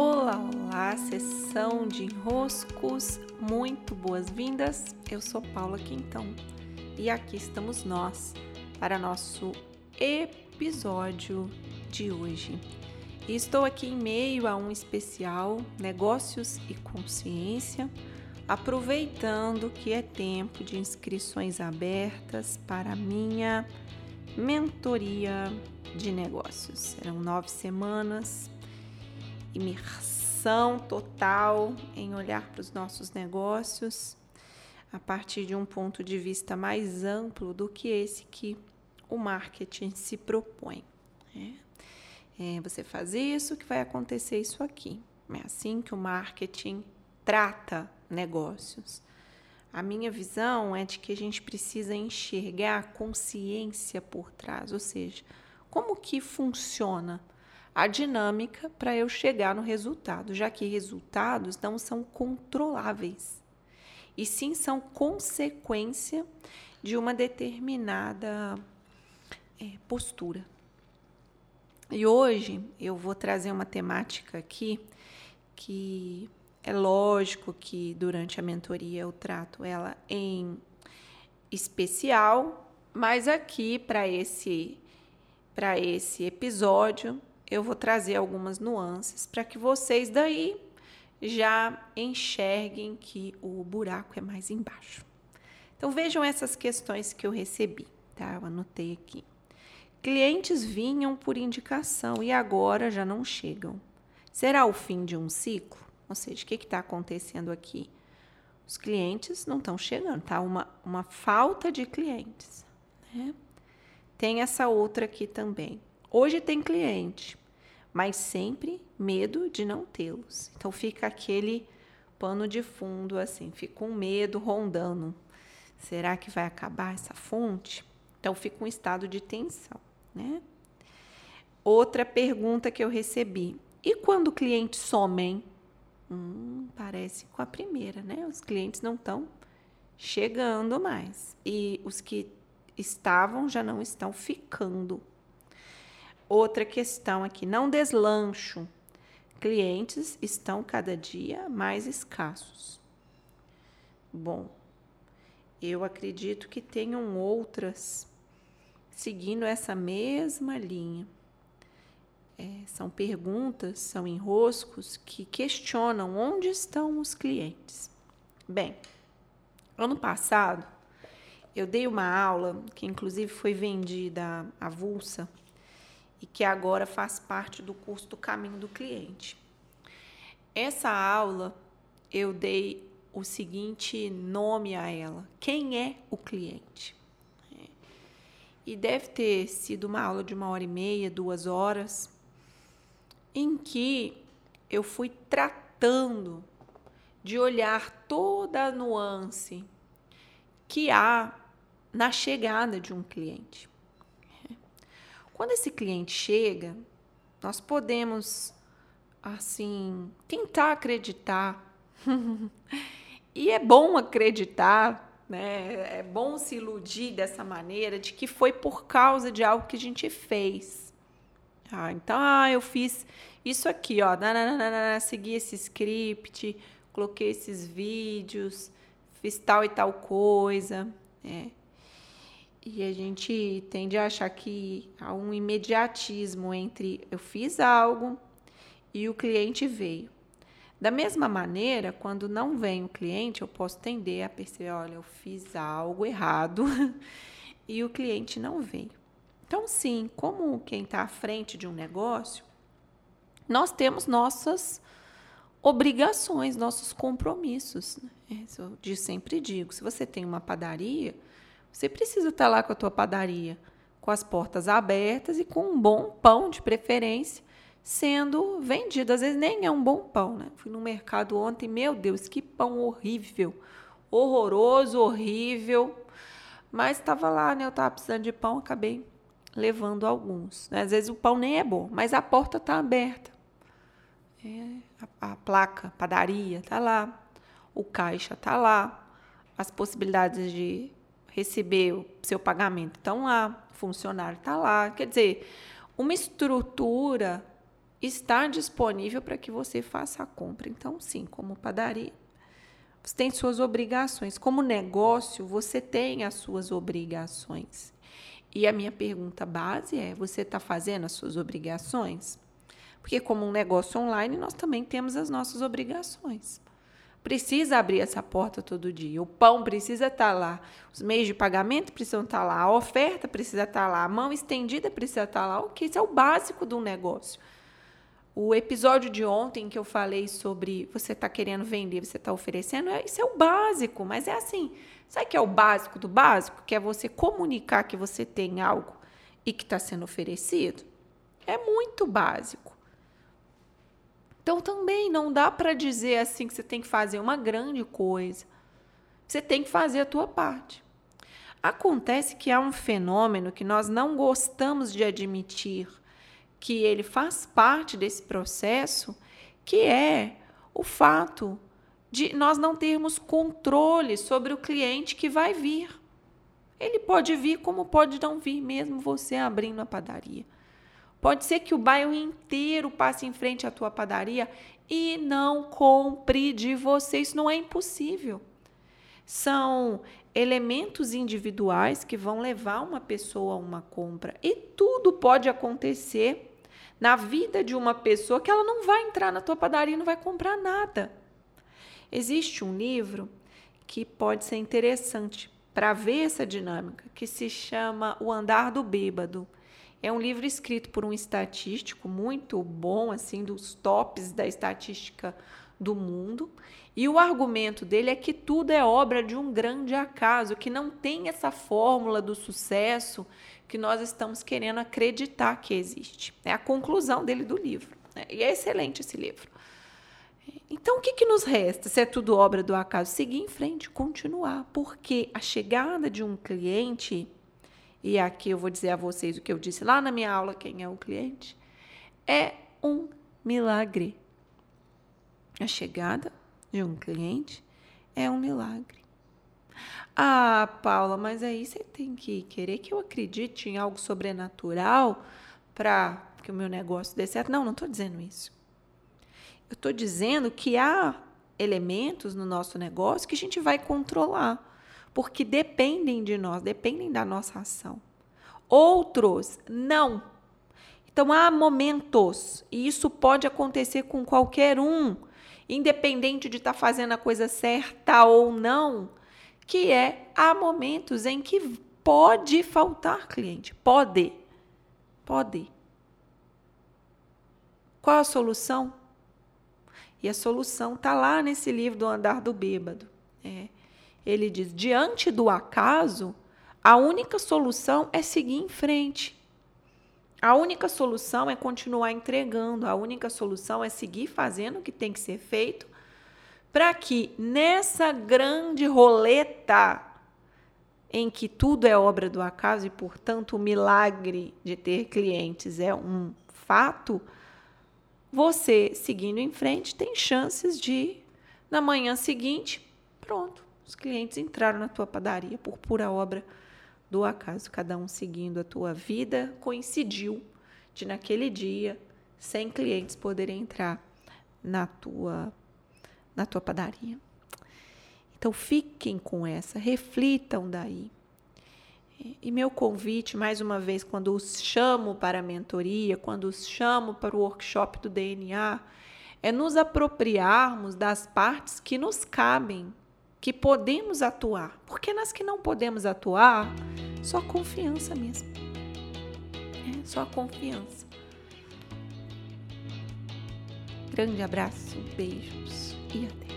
Olá, olá, sessão de enroscos, muito boas-vindas. Eu sou Paula Quintão e aqui estamos nós para nosso episódio de hoje. E estou aqui em meio a um especial Negócios e Consciência, aproveitando que é tempo de inscrições abertas para a minha mentoria de negócios. Serão nove semanas, imersão total em olhar para os nossos negócios a partir de um ponto de vista mais amplo do que esse que o marketing se propõe. Né? É, você faz isso que vai acontecer isso aqui. É assim que o marketing trata negócios. A minha visão é de que a gente precisa enxergar a consciência por trás, ou seja, como que funciona a dinâmica para eu chegar no resultado, já que resultados não são controláveis, e sim são consequência de uma determinada é, postura. E hoje eu vou trazer uma temática aqui que é lógico que durante a mentoria eu trato ela em especial, mas aqui para esse para esse episódio eu vou trazer algumas nuances para que vocês daí já enxerguem que o buraco é mais embaixo. Então vejam essas questões que eu recebi, tá? Eu anotei aqui. Clientes vinham por indicação e agora já não chegam. Será o fim de um ciclo? Ou seja, o que está acontecendo aqui? Os clientes não estão chegando, tá? Uma, uma falta de clientes. Né? Tem essa outra aqui também. Hoje tem cliente, mas sempre medo de não tê-los. Então fica aquele pano de fundo assim, fica um medo rondando. Será que vai acabar essa fonte? Então fica um estado de tensão, né? Outra pergunta que eu recebi: e quando o cliente some, Hum, parece com a primeira, né? Os clientes não estão chegando mais. E os que estavam já não estão ficando. Outra questão aqui, não deslancho. Clientes estão cada dia mais escassos. Bom, eu acredito que tenham outras seguindo essa mesma linha. É, são perguntas, são enroscos que questionam onde estão os clientes. Bem, ano passado eu dei uma aula que inclusive foi vendida avulsa e que agora faz parte do curso do caminho do cliente. Essa aula eu dei o seguinte nome a ela: quem é o cliente? É. E deve ter sido uma aula de uma hora e meia, duas horas em que eu fui tratando de olhar toda a nuance que há na chegada de um cliente. Quando esse cliente chega, nós podemos assim tentar acreditar. e é bom acreditar, né? É bom se iludir dessa maneira de que foi por causa de algo que a gente fez. Ah, então, ah, eu fiz isso aqui, ó, nananana, segui esse script, coloquei esses vídeos, fiz tal e tal coisa, né? E a gente tende a achar que há um imediatismo entre eu fiz algo e o cliente veio. Da mesma maneira, quando não vem o cliente, eu posso tender a perceber, olha, eu fiz algo errado e o cliente não veio. Então, sim, como quem está à frente de um negócio, nós temos nossas obrigações, nossos compromissos. Né? Eu sempre digo: se você tem uma padaria, você precisa estar lá com a tua padaria, com as portas abertas e com um bom pão, de preferência, sendo vendido. Às vezes nem é um bom pão, né? Fui no mercado ontem, meu Deus, que pão horrível, horroroso, horrível. Mas estava lá, né? Eu estava precisando de pão, acabei levando alguns. Né? Às vezes o pão nem é bom, mas a porta está aberta. É, a, a, placa, padaria, está lá. O caixa está lá. As possibilidades de receber o seu pagamento estão lá. O funcionário está lá. Quer dizer, uma estrutura está disponível para que você faça a compra. Então, sim, como padaria, você tem suas obrigações. Como negócio, você tem as suas obrigações. E a minha pergunta base é: você está fazendo as suas obrigações? Porque, como um negócio online, nós também temos as nossas obrigações. Precisa abrir essa porta todo dia. O pão precisa estar tá lá. Os meios de pagamento precisam estar tá lá. A oferta precisa estar tá lá. A mão estendida precisa estar lá. O que? Isso é o básico de um negócio. O episódio de ontem que eu falei sobre você está querendo vender, você está oferecendo, é, isso é o básico, mas é assim. Sabe que é o básico do básico? Que é você comunicar que você tem algo e que está sendo oferecido? É muito básico. Então também não dá para dizer assim que você tem que fazer uma grande coisa. Você tem que fazer a tua parte. Acontece que há um fenômeno que nós não gostamos de admitir que ele faz parte desse processo, que é o fato de nós não termos controle sobre o cliente que vai vir. Ele pode vir como pode não vir, mesmo você abrindo a padaria. Pode ser que o bairro inteiro passe em frente à tua padaria e não compre de você. Isso não é impossível. São elementos individuais que vão levar uma pessoa a uma compra. E tudo pode acontecer na vida de uma pessoa que ela não vai entrar na tua padaria e não vai comprar nada. Existe um livro que pode ser interessante para ver essa dinâmica, que se chama O Andar do Bêbado. É um livro escrito por um estatístico muito bom, assim, dos tops da estatística do mundo. E o argumento dele é que tudo é obra de um grande acaso, que não tem essa fórmula do sucesso que nós estamos querendo acreditar que existe. É a conclusão dele do livro. Né? E é excelente esse livro. Então, o que, que nos resta, se é tudo obra do acaso? Seguir em frente, continuar. Porque a chegada de um cliente, e aqui eu vou dizer a vocês o que eu disse lá na minha aula, quem é o cliente, é um milagre. A chegada de um cliente é um milagre. Ah, Paula, mas aí você tem que querer que eu acredite em algo sobrenatural para que o meu negócio dê certo. Não, não estou dizendo isso. Eu estou dizendo que há elementos no nosso negócio que a gente vai controlar, porque dependem de nós, dependem da nossa ação. Outros não. Então há momentos, e isso pode acontecer com qualquer um, independente de estar tá fazendo a coisa certa ou não, que é há momentos em que pode faltar cliente. Pode. Pode. Qual a solução? E a solução está lá nesse livro do Andar do Bêbado. É. Ele diz: diante do acaso, a única solução é seguir em frente. A única solução é continuar entregando, a única solução é seguir fazendo o que tem que ser feito para que nessa grande roleta em que tudo é obra do acaso e, portanto, o milagre de ter clientes é um fato, você, seguindo em frente, tem chances de, na manhã seguinte, pronto, os clientes entraram na tua padaria por pura obra do acaso, cada um seguindo a tua vida, coincidiu de naquele dia, sem clientes poderem entrar na tua na tua padaria. Então fiquem com essa, reflitam daí. E meu convite, mais uma vez, quando os chamo para a mentoria, quando os chamo para o workshop do DNA, é nos apropriarmos das partes que nos cabem, que podemos atuar. Porque nas que não podemos atuar, só confiança mesmo. É, só confiança. Grande abraço, beijos e até.